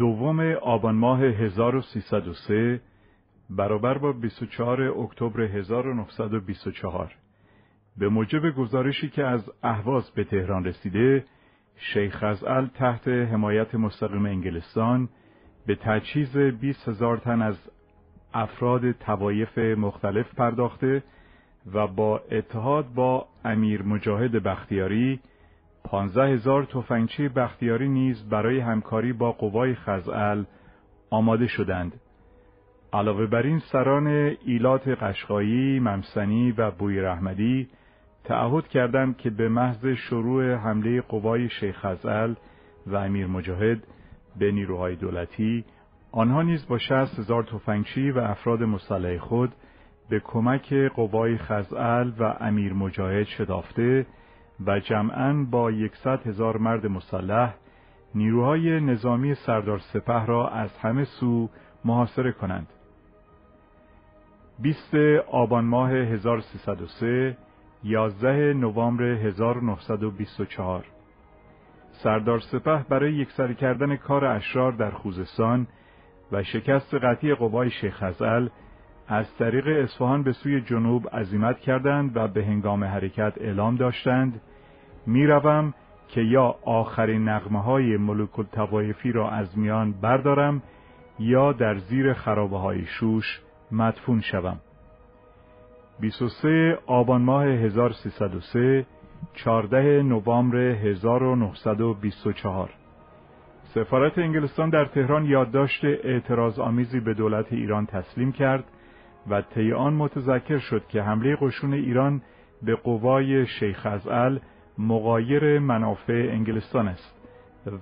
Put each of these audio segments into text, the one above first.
دوم آبان ماه 1303 برابر با 24 اکتبر 1924 به موجب گزارشی که از اهواز به تهران رسیده شیخ ازال تحت حمایت مستقیم انگلستان به تجهیز 20 هزار تن از افراد توایف مختلف پرداخته و با اتحاد با امیر مجاهد بختیاری پانزده هزار تفنگچی بختیاری نیز برای همکاری با قوای خزعل آماده شدند. علاوه بر این سران ایلات قشقایی، ممسنی و بوی رحمدی تعهد کردند که به محض شروع حمله قوای شیخ خزعل و امیر مجاهد به نیروهای دولتی آنها نیز با شهست هزار تفنگچی و افراد مسلح خود به کمک قوای خزعل و امیر مجاهد شدافته و جمعا با یکصد هزار مرد مسلح نیروهای نظامی سردار سپه را از همه سو محاصره کنند. 20 آبان ماه 1303 11 نوامبر 1924 سردار سپه برای یکسر کردن کار اشرار در خوزستان و شکست قطعی قوای شیخ ازل از طریق اصفهان به سوی جنوب عزیمت کردند و به هنگام حرکت اعلام داشتند می‌روم که یا آخرین نغمه های ملوک التوایفی را از میان بردارم یا در زیر خرابه های شوش مدفون شوم. 23 آبان ماه 1303 14 نوامبر 1924 سفارت انگلستان در تهران یادداشت اعتراض آمیزی به دولت ایران تسلیم کرد و طی آن متذکر شد که حمله قشون ایران به قوای شیخ ازال مقایر منافع انگلستان است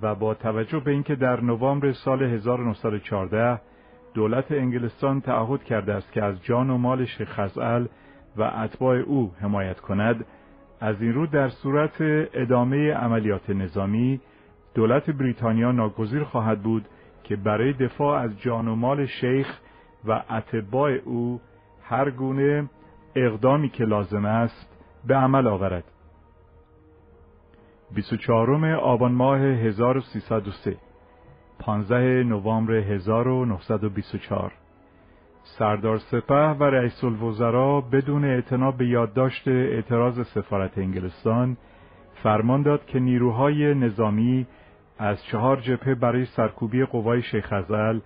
و با توجه به اینکه در نوامبر سال 1914 دولت انگلستان تعهد کرده است که از جان و مال شیخ خزعل و اتباع او حمایت کند از این رو در صورت ادامه عملیات نظامی دولت بریتانیا ناگزیر خواهد بود که برای دفاع از جان و مال شیخ و اتباع او هر گونه اقدامی که لازم است به عمل آورد. 24 آبان ماه 1303 15 نوامبر 1924 سردار سپه و رئیس الوزراء بدون اعتنا به یادداشت اعتراض سفارت انگلستان فرمان داد که نیروهای نظامی از چهار جبهه برای سرکوبی قوای شیخ ازل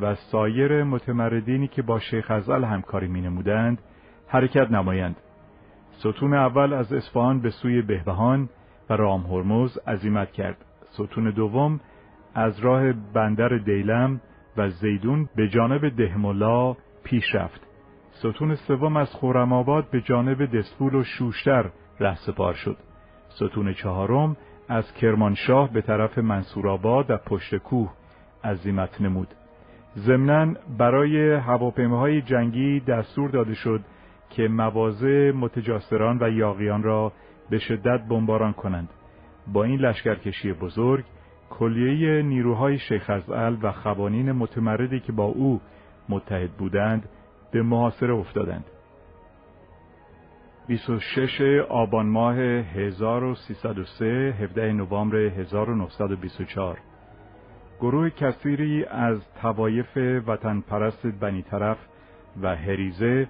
و سایر متمردینی که با شیخ ازل همکاری می نمودند حرکت نمایند. ستون اول از اصفهان به سوی بهبهان و رام هرمز عزیمت کرد. ستون دوم از راه بندر دیلم و زیدون به جانب دهملا پیش رفت. ستون سوم از خورم به جانب دسپول و شوشتر رهسپار شد. ستون چهارم از کرمانشاه به طرف منصورآباد و پشت کوه عزیمت نمود. ضمنا برای هواپیماهای جنگی دستور داده شد که مواضع متجاسران و یاقیان را به شدت بمباران کنند. با این لشکرکشی بزرگ کلیه نیروهای شیخ ازال و خوانین متمردی که با او متحد بودند به محاصره افتادند. 26 آبان ماه 1303 17 نوامبر 1924 گروه کثیری از توایف وطن پرست بنی طرف و هریزه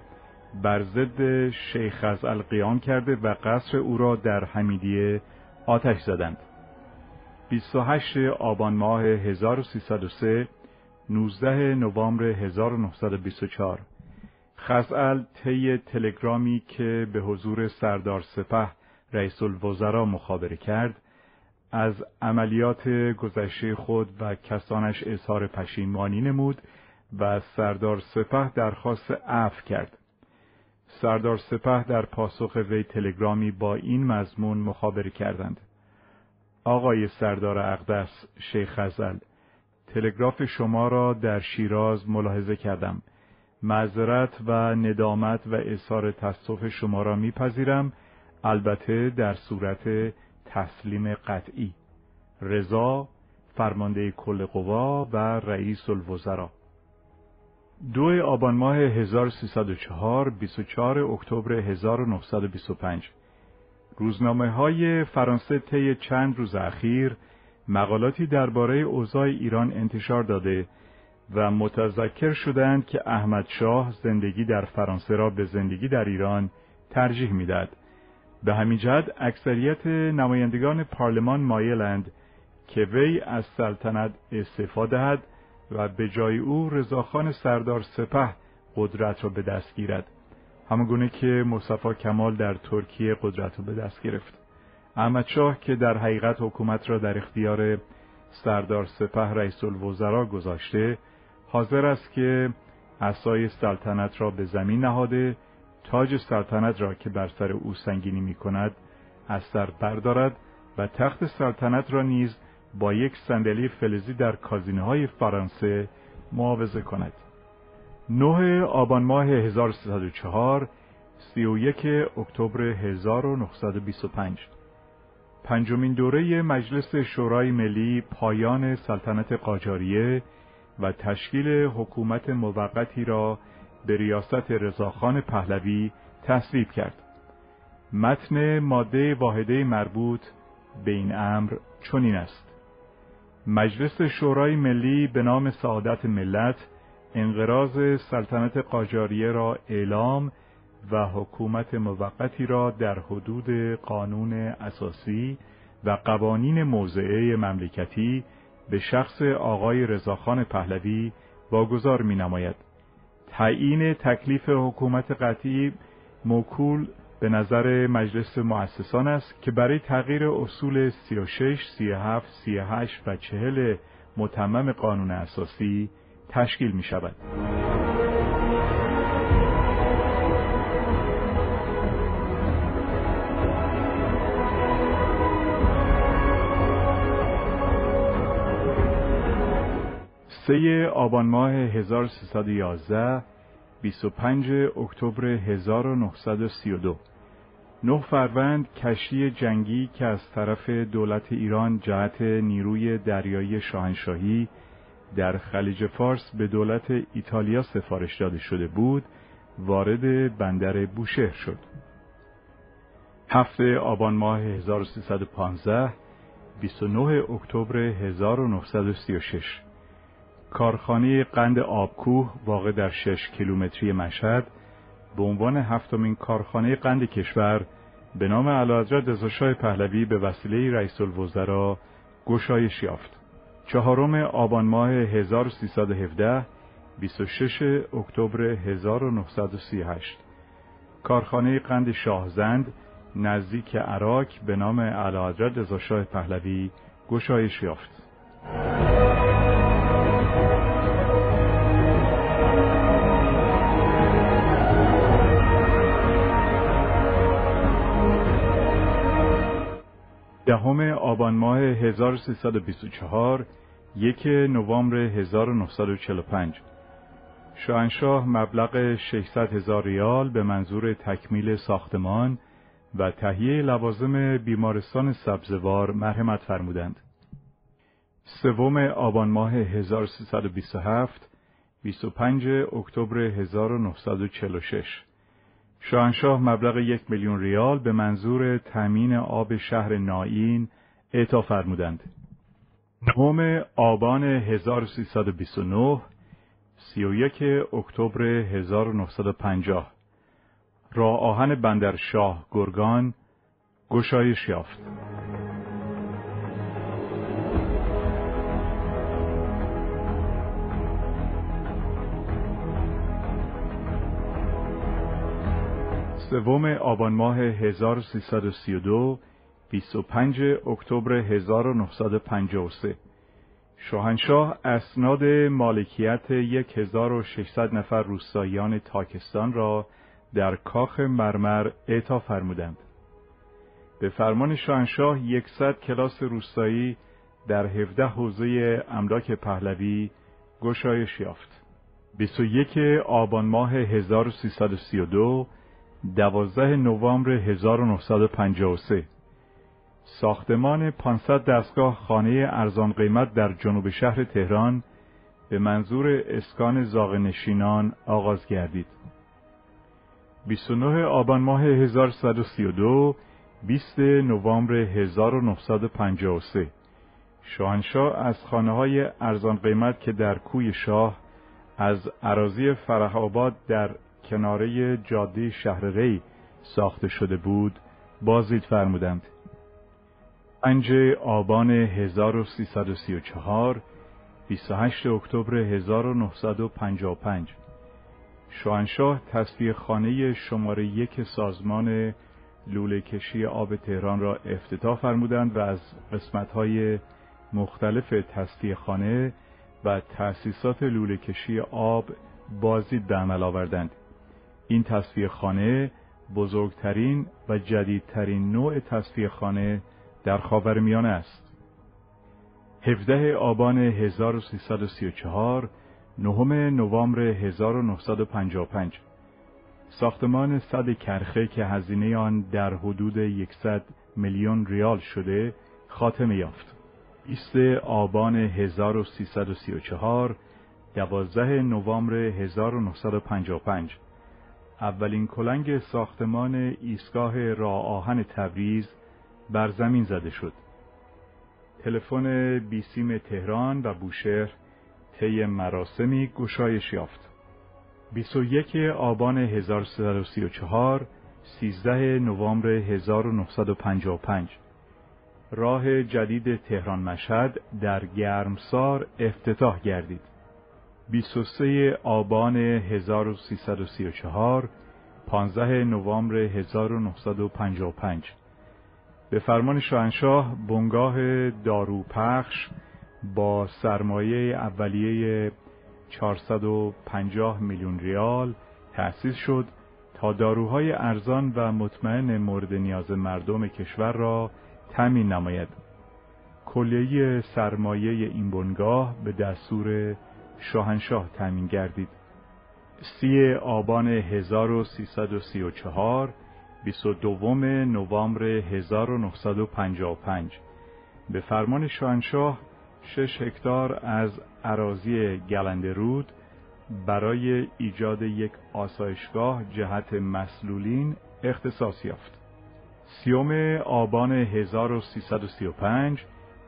بر ضد شیخ از قیام کرده و قصر او را در حمیدیه آتش زدند. 28 آبان ماه 1303 19 نوامبر 1924 خزعل طی تلگرامی که به حضور سردار سپه رئیس الوزراء مخابره کرد از عملیات گذشته خود و کسانش اظهار پشیمانی نمود و سردار سپه درخواست عفو کرد. سردار سپه در پاسخ وی تلگرامی با این مضمون مخابره کردند. آقای سردار اقدس شیخ خزل تلگراف شما را در شیراز ملاحظه کردم. معذرت و ندامت و اظهار تصف شما را میپذیرم البته در صورت تسلیم قطعی رضا فرمانده کل قوا و رئیس الوزراء دو آبان ماه 1304 24 اکتبر 1925 روزنامه های فرانسه طی چند روز اخیر مقالاتی درباره اوضاع ایران انتشار داده و متذکر شدند که احمد شاه زندگی در فرانسه را به زندگی در ایران ترجیح می‌داد. به همین جهت اکثریت نمایندگان پارلمان مایلند که وی از سلطنت استعفا دهد و به جای او رضاخان سردار سپه قدرت را به دست گیرد. همگونه که مصطفی کمال در ترکیه قدرت را به دست گرفت. احمد شاه که در حقیقت حکومت را در اختیار سردار سپه رئیس الوزراء گذاشته حاضر است که اسای سلطنت را به زمین نهاده تاج سلطنت را که بر سر او سنگینی می کند از سر بردارد و تخت سلطنت را نیز با یک صندلی فلزی در کازینه های فرانسه معاوضه کند. 9 آبان ماه 1304 31 اکتبر 1925 پنجمین دوره مجلس شورای ملی پایان سلطنت قاجاریه و تشکیل حکومت موقتی را به ریاست رضاخان پهلوی تصویب کرد. متن ماده واحده مربوط به این امر چنین است. مجلس شورای ملی به نام سعادت ملت انقراض سلطنت قاجاریه را اعلام و حکومت موقتی را در حدود قانون اساسی و قوانین موضعه مملکتی به شخص آقای رضاخان پهلوی واگذار می نماید. تعیین تکلیف حکومت قطعی موکول به نظر مجلس مؤسسان است که برای تغییر اصول 36, 37, 38 و 40 متمم قانون اساسی تشکیل می شود. سه آبان ماه 1311 25 اکتبر 1932 نه فروند کشتی جنگی که از طرف دولت ایران جهت نیروی دریایی شاهنشاهی در خلیج فارس به دولت ایتالیا سفارش داده شده بود وارد بندر بوشهر شد. هفته آبان ماه 1315 29 اکتبر 1936 کارخانه قند آبکوه واقع در 6 کیلومتری مشهد به عنوان هفتمین کارخانه قند کشور به نام اعلیحضرت رضاشاه پهلوی به وسیله رئیس الوزراء گشایش یافت. چهارم آبان ماه 1317 26 اکتبر 1938 کارخانه قند شاهزند نزدیک عراق به نام اعلیحضرت رضاشاه پهلوی گشایش یافت. دهم آبان ماه 1324 یک نوامبر 1945 شاهنشاه مبلغ 600 هزار ریال به منظور تکمیل ساختمان و تهیه لوازم بیمارستان سبزوار مرحمت فرمودند. سوم آبان ماه 1327 25 اکتبر 1946 شاهنشاه مبلغ یک میلیون ریال به منظور تامین آب شهر نائین اعطا فرمودند. نهم آبان 1329 31 اکتبر 1950 راه آهن بندر شاه گرگان گشایش یافت. سوم آبان ماه 1332 25 اکتبر 1953 شاهنشاه اسناد مالکیت 1600 نفر روستاییان تاکستان را در کاخ مرمر اعطا فرمودند. به فرمان شاهنشاه 100 کلاس روستایی در 17 حوزه املاک پهلوی گشایش یافت. 21 آبان ماه 1332 12 نوامبر 1953 ساختمان 500 دستگاه خانه ارزان قیمت در جنوب شهر تهران به منظور اسکان زاغنشینان آغاز گردید. 29 آبان ماه 1132 20 نوامبر 1953 شاهنشاه از خانه های ارزان قیمت که در کوی شاه از عراضی فرح آباد در کناره جاده شهر ری ساخته شده بود بازدید فرمودند. پنج آبان 1334 28 اکتبر 1955 شاهنشاه تصفیه خانه شماره یک سازمان لوله کشی آب تهران را افتتاح فرمودند و از قسمت‌های مختلف تصفیه خانه و تأسیسات لوله کشی آب بازدید به عمل آوردند. این تصفیه خانه بزرگترین و جدیدترین نوع تصفیه خانه در خاورمیانه است. 17 آبان 1334 نهم نوامبر 1955 ساختمان صد کرخه که هزینه آن در حدود 100 میلیون ریال شده خاتمه یافت. 20 آبان 1334 12 نوامبر 1955 اولین کلنگ ساختمان ایستگاه راه آهن تبریز بر زمین زده شد. تلفن بیسیم تهران و بوشهر طی مراسمی گشایش یافت. 21 آبان 1334 13 نوامبر 1955 راه جدید تهران مشهد در گرمسار افتتاح گردید. 23 آبان 1334 15 نوامبر 1955 به فرمان شاهنشاه بنگاه داروپخش با سرمایه اولیه 450 میلیون ریال تأسیس شد تا داروهای ارزان و مطمئن مورد نیاز مردم کشور را تامین نماید. کلیه سرمایه این بنگاه به دستور شاهنشاه تامین گردید. سی آبان 1334 22 نوامبر 1955 به فرمان شاهنشاه شش هکتار از عراضی گلندرود برای ایجاد یک آسایشگاه جهت مسلولین اختصاص یافت. سیوم آبان 1335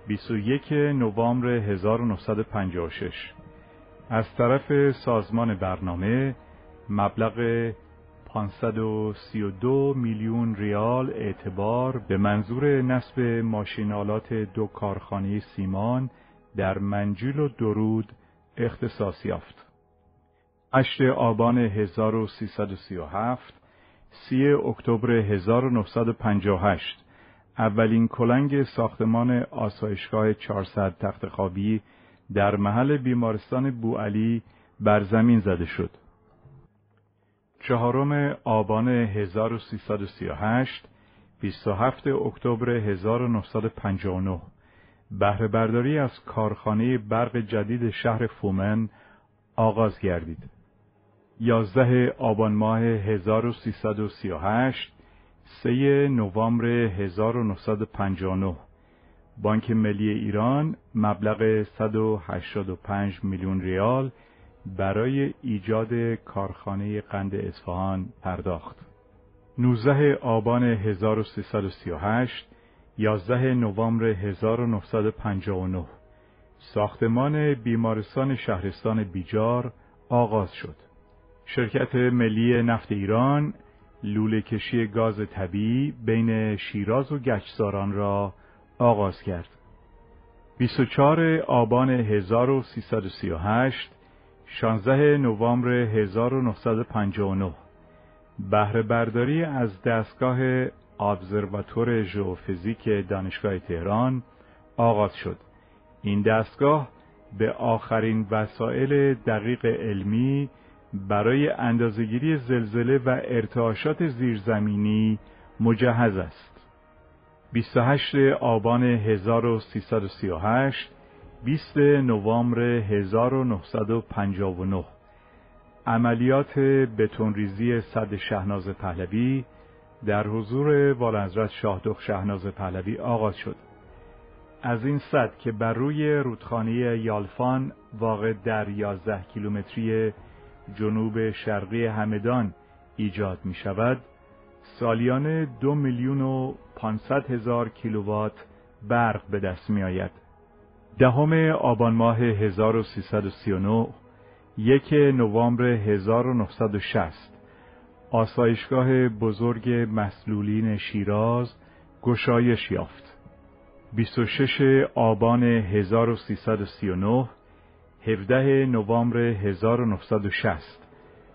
21 نوامبر 1956 از طرف سازمان برنامه مبلغ 532 میلیون ریال اعتبار به منظور نصب ماشینالات دو کارخانه سیمان در منجیل و درود اختصاص یافت. 8 آبان 1337 3 اکتبر 1958 اولین کلنگ ساختمان آسایشگاه 400 تخت خوابی در محل بیمارستان بوعلی بر زمین زده شد. چهارم آبان 1338 27 اکتبر 1959 بهره برداری از کارخانه برق جدید شهر فومن آغاز گردید. 11 آبان ماه 1338 3 نوامبر 1959 بانک ملی ایران مبلغ 185 میلیون ریال برای ایجاد کارخانه قند اصفهان پرداخت. 19 آبان 1338 11 نوامبر 1959 ساختمان بیمارستان شهرستان بیجار آغاز شد. شرکت ملی نفت ایران لوله کشی گاز طبیعی بین شیراز و گچساران را آغاز کرد. 24 آبان 1338 16 نوامبر 1959 بهره برداری از دستگاه ابزرواتور ژئوفیزیک دانشگاه تهران آغاز شد. این دستگاه به آخرین وسایل دقیق علمی برای اندازهگیری زلزله و ارتعاشات زیرزمینی مجهز است. 28 آبان 1338 20 نوامبر 1959 عملیات بتونریزی صد شهناز پهلوی در حضور والحضرت شاهدخ شهناز پهلوی آغاز شد. از این صد که بر روی رودخانه یالفان واقع در 11 کیلومتری جنوب شرقی همدان ایجاد می شود، سالیانه دو میلیون و پانصد هزار کیلووات برق به دست می آید. دهم آبان ماه 1339 یک نوامبر 1960 آسایشگاه بزرگ مسلولین شیراز گشایش یافت. 26 آبان 1339 17 نوامبر 1960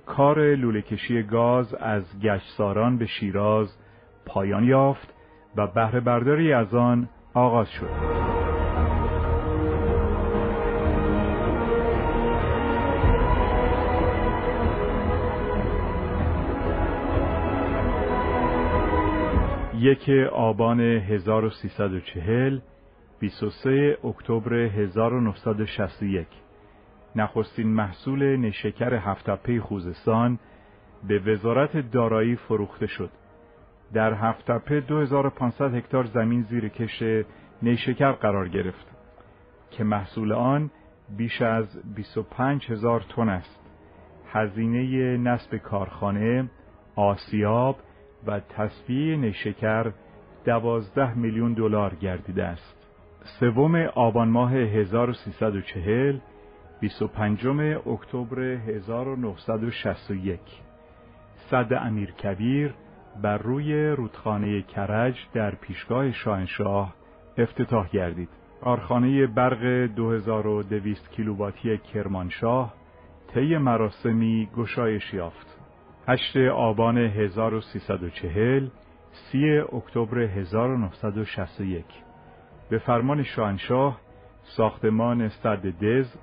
کار لوله‌کشی گاز از گشساران به شیراز پایان یافت. و بهره برداری از آن آغاز شد. یک آبان 1340 23 اکتبر 1961 نخستین محصول نیشکر هفتپه خوزستان به وزارت دارایی فروخته شد. در هفتپه 2500 هکتار زمین زیر کش نیشکر قرار گرفت که محصول آن بیش از 25 هزار تن است. هزینه نصب کارخانه، آسیاب و تصفیه نیشکر دوازده میلیون دلار گردیده است. سوم آبان ماه 1340 25 اکتبر 1961 صد امیر کبیر بر روی رودخانه کرج در پیشگاه شاهنشاه افتتاح گردید. کارخانه برق 2200 کیلوواتی کرمانشاه طی مراسمی گشایش یافت. 8 آبان 1340 سی اکتبر 1961 به فرمان شاهنشاه ساختمان صد دز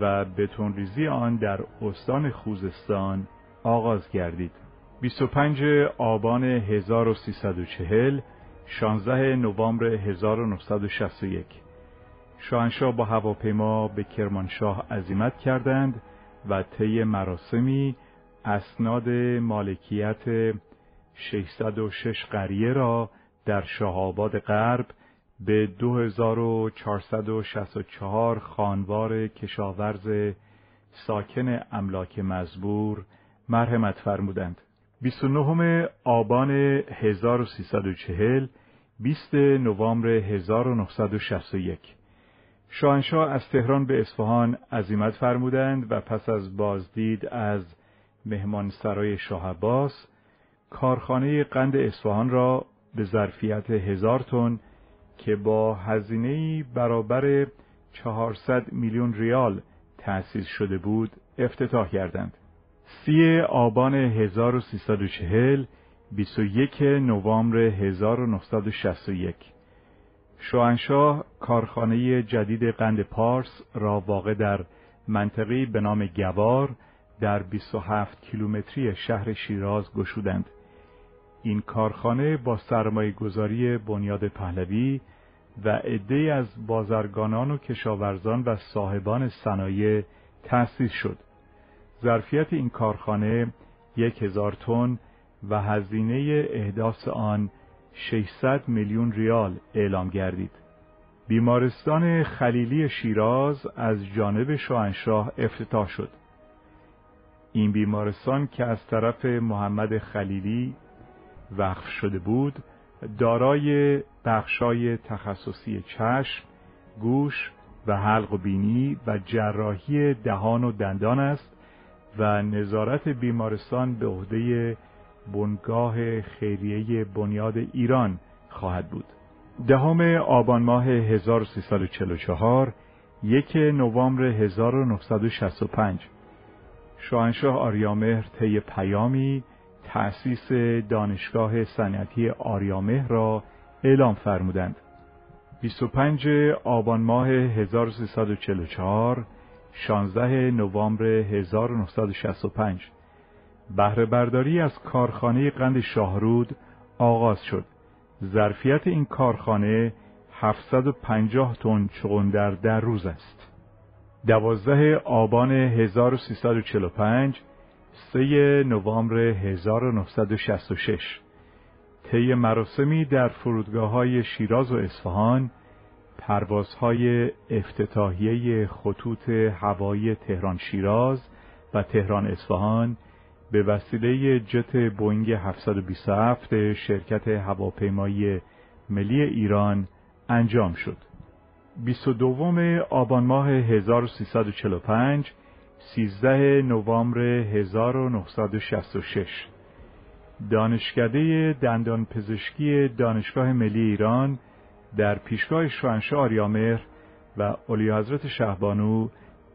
و بتونریزی آن در استان خوزستان آغاز گردید 25 آبان 1340 16 نوامبر 1961 شاهنشاه با هواپیما به کرمانشاه عزیمت کردند و طی مراسمی اسناد مالکیت 606 قریه را در شهاباد غرب به 2464 خانوار کشاورز ساکن املاک مزبور مرحمت فرمودند. 29 آبان 1340 20 نوامبر 1961 شاهنشاه از تهران به اصفهان عزیمت فرمودند و پس از بازدید از مهمانسرای شاه عباس کارخانه قند اصفهان را به ظرفیت هزار تن که با هزینه برابر 400 میلیون ریال تأسیس شده بود افتتاح کردند. سی آبان 1340 21 نوامبر 1961 شاهنشاه کارخانه جدید قند پارس را واقع در منطقی به نام گوار در 27 کیلومتری شهر شیراز گشودند. این کارخانه با سرمایه گذاری بنیاد پهلوی و عده از بازرگانان و کشاورزان و صاحبان صنایع تأسیس شد. ظرفیت این کارخانه یک هزار تن و هزینه احداث آن 600 میلیون ریال اعلام گردید. بیمارستان خلیلی شیراز از جانب شاهنشاه افتتاح شد. این بیمارستان که از طرف محمد خلیلی وقف شده بود دارای بخشای تخصصی چشم، گوش و حلق و بینی و جراحی دهان و دندان است و نظارت بیمارستان به عهده بنگاه خیریه بنیاد ایران خواهد بود. دهم آبان ماه 1344 یک نوامبر 1965 شاهنشاه آریامهر طی پیامی تأسیس دانشگاه صنعتی آریامهر را اعلام فرمودند. 25 آبان ماه 1344 16 نوامبر 1965 بهره برداری از کارخانه قند شاهرود آغاز شد. ظرفیت این کارخانه 750 تن چغندر در روز است. دوازده آبان 1345 سه نوامبر 1966 طی مراسمی در فرودگاه های شیراز و اصفهان پروازهای افتتاحیه خطوط هوایی تهران شیراز و تهران اصفهان به وسیله جت بوینگ 727 شرکت هواپیمایی ملی ایران انجام شد. 22 آبان ماه 1345 13 نوامبر 1966 دانشکده دندان پزشکی دانشگاه ملی ایران در پیشگاه شاهنشاه آریامهر و اولی حضرت شهبانو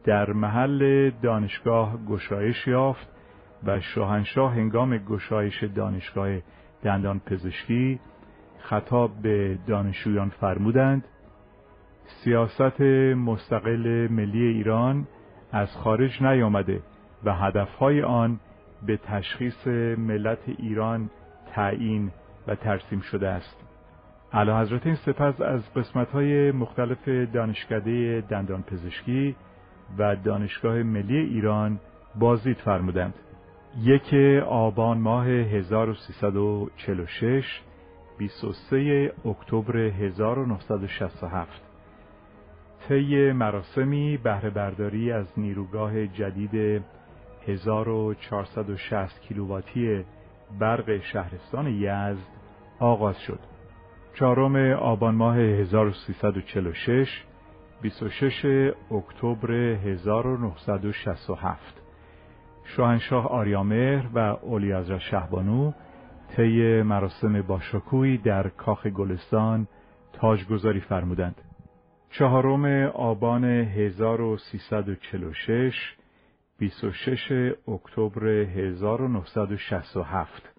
در محل دانشگاه گشایش یافت و شاهنشاه هنگام گشایش دانشگاه دندان پزشکی خطاب به دانشجویان فرمودند سیاست مستقل ملی ایران از خارج نیامده و هدفهای آن به تشخیص ملت ایران تعیین و ترسیم شده است. علا حضرت این سپس از قسمت های مختلف دانشکده دندان پزشکی و دانشگاه ملی ایران بازدید فرمودند. یک آبان ماه 1346 23 اکتبر 1967 طی مراسمی بهره برداری از نیروگاه جدید 1460 کیلوواتی برق شهرستان یزد آغاز شد. چهارم آبان ماه 1346 26 اکتبر 1967 شاهنشاه آریامهر و اولی از شهبانو طی مراسم باشکوهی در کاخ گلستان تاجگذاری فرمودند. چهارم آبان 1346 26 اکتبر 1967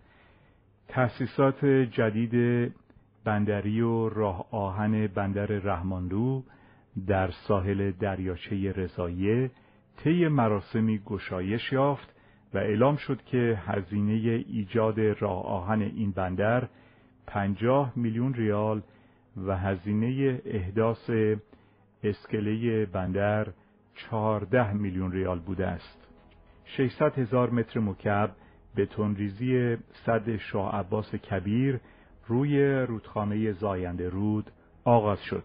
تأسیسات جدید بندری و راه آهن بندر رحمانلو در ساحل دریاچه رضایه طی مراسمی گشایش یافت و اعلام شد که هزینه ایجاد راه آهن این بندر 50 میلیون ریال و هزینه احداث اسکله بندر 14 میلیون ریال بوده است. 600 هزار متر مکعب بتونریزی صد شاه عباس کبیر روی رودخانه زاینده رود آغاز شد.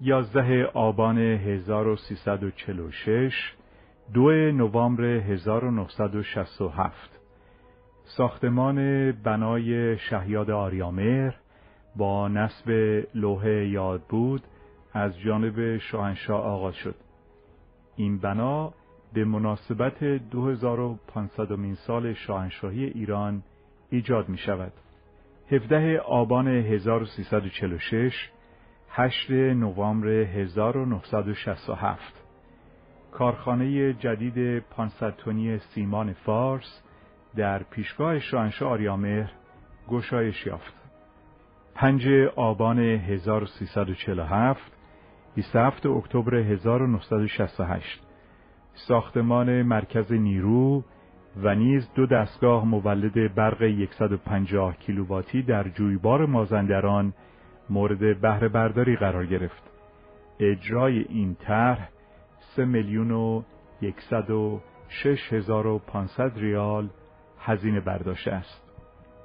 11 آبان 1346 دو نوامبر 1967 ساختمان بنای شهیاد آریامر با نصب لوح یاد بود از جانب شاهنشاه آغاز شد. این بنا به مناسبت 2500 مین سال شاهنشاهی ایران ایجاد می شود 17 آبان 1346 8 نوامبر 1967 کارخانه جدید 500 تنی سیمان فارس در پیشگاه شاهنشاه آریامهر گشایش یافت. 5 آبان 1347 27 اکتبر 1968 ساختمان مرکز نیرو و نیز دو دستگاه مولد برق 150 کیلوواتی در جویبار مازندران مورد بهره برداری قرار گرفت. اجرای این طرح سه میلیون و یکصد و شش هزار و پانصد ریال هزینه برداشته است.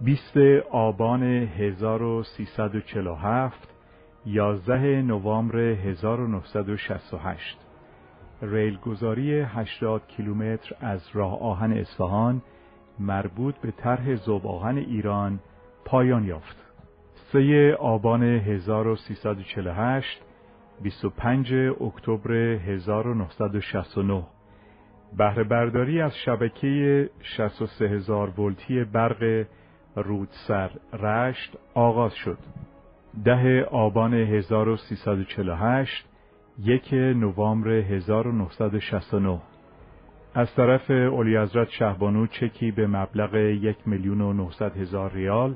20 آبان 1347 11 نوامبر 1968 ریلگذاری 80 کیلومتر از راه آهن اصفهان مربوط به طرح آهن ایران پایان یافت. 3 آبان 1348 25 اکتبر 1969 بهره برداری از شبکه 63 هزار ولتی برق رودسر رشت آغاز شد. ده آبان 1348 یک نوامبر 1969 از طرف اولی حضرت شهبانو چکی به مبلغ یک میلیون و نهصد هزار ریال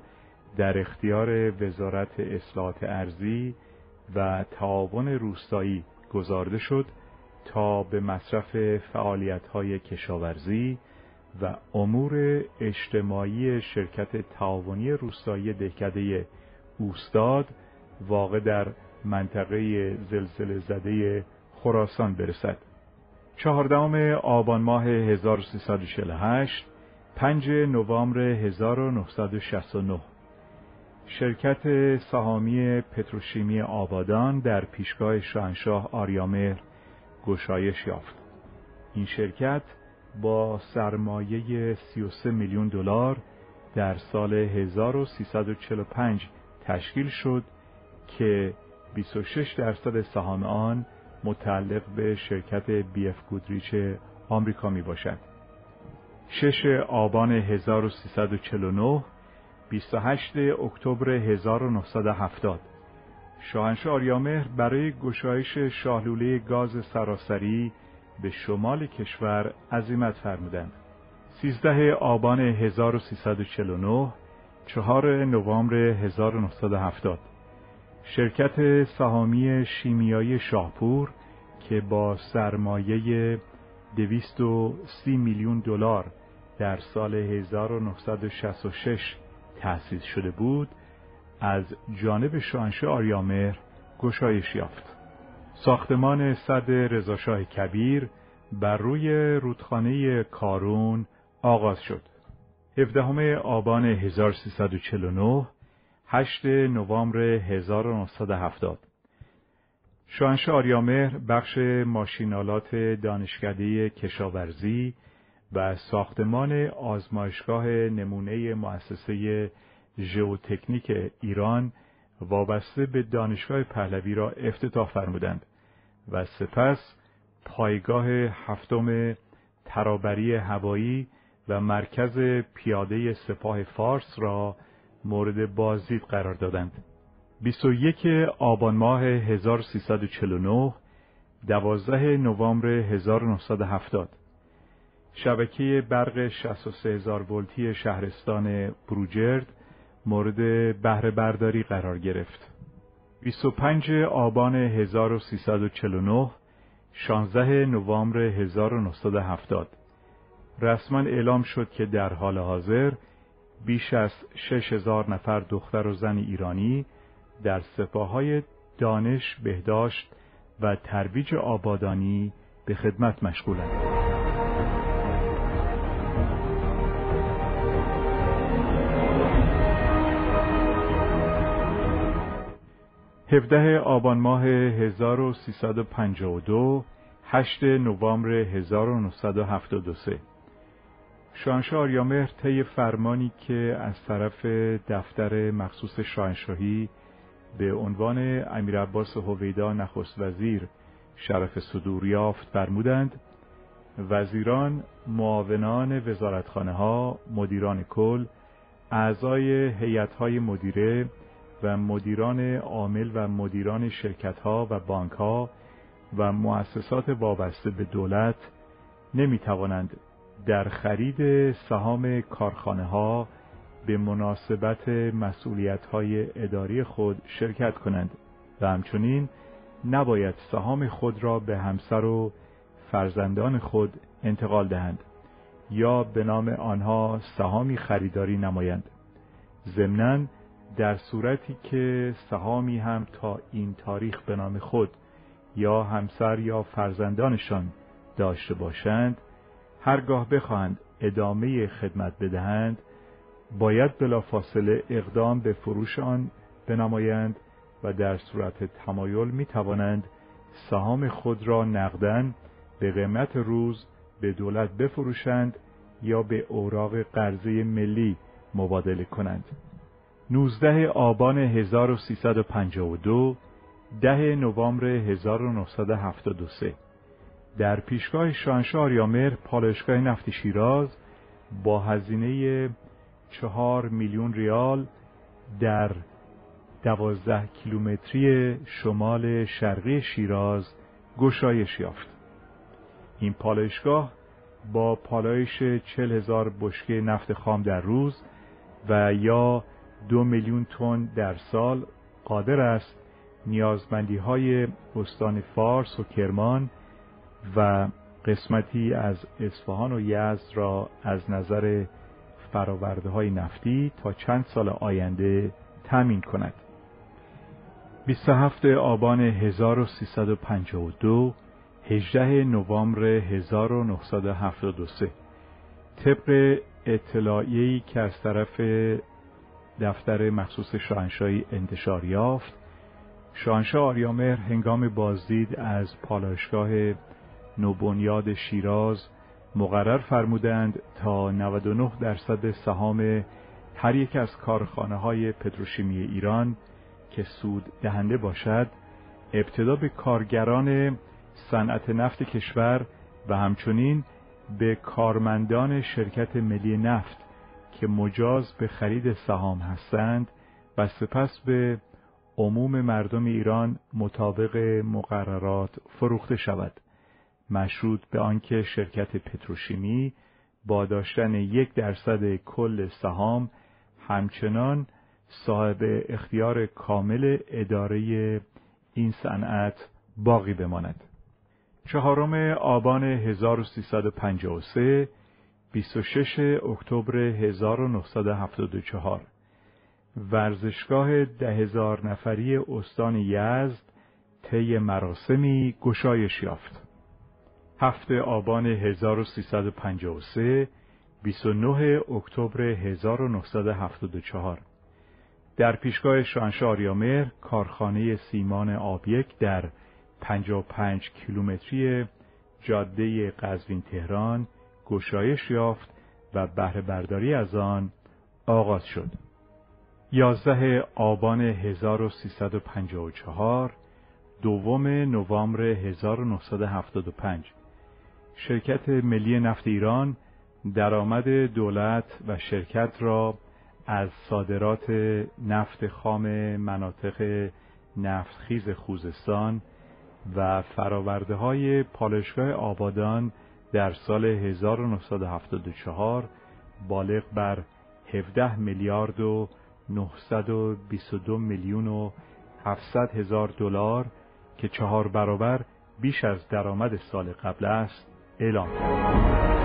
در اختیار وزارت اصلاحات ارزی و تعاون روستایی گذارده شد تا به مصرف فعالیت‌های کشاورزی و امور اجتماعی شرکت تعاونی روستایی دهکده اوستاد واقع در منطقه زلزله زده خراسان برسد. چهاردهم آبان ماه 1348 5 نوامبر 1969 شرکت سهامی پتروشیمی آبادان در پیشگاه شاهنشاه آریامهر گشایش یافت. این شرکت با سرمایه 33 میلیون دلار در سال 1345 تشکیل شد که 26 درصد سهام آن متعلق به شرکت بی اف گودریچ آمریکا می باشد. 6 آبان 1349 28 اکتبر 1970 شاهنشاه آریامهر برای گشایش شاهلوله گاز سراسری به شمال کشور عزیمت فرمودند. 13 آبان 1349 4 نوامبر 1970 شرکت سهامی شیمیایی شاهپور که با سرمایه 230 میلیون دلار در سال 1966 تأسیس شده بود از جانب شاهنشاه آریامهر گشایش یافت. ساختمان صد رضاشاه کبیر بر روی رودخانه کارون آغاز شد. 17 آبان 1349 8 نوامبر 1970 شاهنشاه آریامهر بخش ماشینالات دانشکده کشاورزی و ساختمان آزمایشگاه نمونه مؤسسه ژئوتکنیک ایران وابسته به دانشگاه پهلوی را افتتاح فرمودند و سپس پایگاه هفتم ترابری هوایی و مرکز پیاده سپاه فارس را مورد بازدید قرار دادند. 21 آبان ماه 1349 12 نوامبر 1970 شبکه برق 63 هزار ولتی شهرستان بروجرد مورد بهره برداری قرار گرفت. 25 آبان 1349 16 نوامبر 1970 رسما اعلام شد که در حال حاضر بیش از 6000 نفر دختر و زن ایرانی در سپاهای دانش، بهداشت و ترویج آبادانی به خدمت مشغولند. 17 آبان ماه 1352 8 نوامبر 1973 شاهنشاه آریامهر طی فرمانی که از طرف دفتر مخصوص شاهنشاهی به عنوان امیر عباس هویدا نخست وزیر شرف صدور یافت فرمودند وزیران معاونان وزارتخانه ها مدیران کل اعضای هیئت های مدیره و مدیران عامل و مدیران شرکت ها و بانک ها و مؤسسات وابسته به دولت نمی توانند در خرید سهام کارخانه ها به مناسبت مسئولیت های اداری خود شرکت کنند و همچنین نباید سهام خود را به همسر و فرزندان خود انتقال دهند یا به نام آنها سهامی خریداری نمایند. ضمناً در صورتی که سهامی هم تا این تاریخ به نام خود یا همسر یا فرزندانشان داشته باشند هرگاه بخواهند ادامه خدمت بدهند باید بلافاصله اقدام به فروش آن بنمایند و در صورت تمایل می توانند سهام خود را نقدن به قیمت روز به دولت بفروشند یا به اوراق قرضه ملی مبادله کنند. 19 آبان 1352 ده نوامبر 1973 در پیشگاه شاهنشاه آریامر پالایشگاه نفت شیراز با هزینه چهار میلیون ریال در دوازده کیلومتری شمال شرقی شیراز گشایش یافت. این پالایشگاه با پالایش چل هزار بشکه نفت خام در روز و یا دو میلیون تن در سال قادر است نیازمندی های استان فارس و کرمان و قسمتی از اصفهان و یزد را از نظر فراورده های نفتی تا چند سال آینده تامین کند. 27 آبان 1352 18 نوامبر 1973 طبق اطلاعیه‌ای که از طرف دفتر مخصوص شاهنشاهی انتشار یافت شاهنشاه آریامهر هنگام بازدید از پالایشگاه نوبنیاد شیراز مقرر فرمودند تا 99 درصد سهام هر یک از کارخانه های پتروشیمی ایران که سود دهنده باشد ابتدا به کارگران صنعت نفت کشور و همچنین به کارمندان شرکت ملی نفت که مجاز به خرید سهام هستند و سپس به عموم مردم ایران مطابق مقررات فروخته شود. مشروط به آنکه شرکت پتروشیمی با داشتن یک درصد کل سهام همچنان صاحب اختیار کامل اداره این صنعت باقی بماند. چهارم آبان 1353 26 اکتبر 1974 ورزشگاه ده هزار نفری استان یزد طی مراسمی گشایش یافت. هفته آبان 1353 29 اکتبر 1974 در پیشگاه شانشاه آریامهر کارخانه سیمان آبیک در 55 کیلومتری جاده قزوین تهران گشایش یافت و بهره برداری از آن آغاز شد. 11 آبان 1354 دوم نوامبر 1975 شرکت ملی نفت ایران درآمد دولت و شرکت را از صادرات نفت خام مناطق نفتخیز خوزستان و فراورده های پالشگاه آبادان در سال 1974 بالغ بر 17 میلیارد و 922 میلیون و 700 هزار دلار که چهار برابر بیش از درآمد سال قبل است اعلام کرد.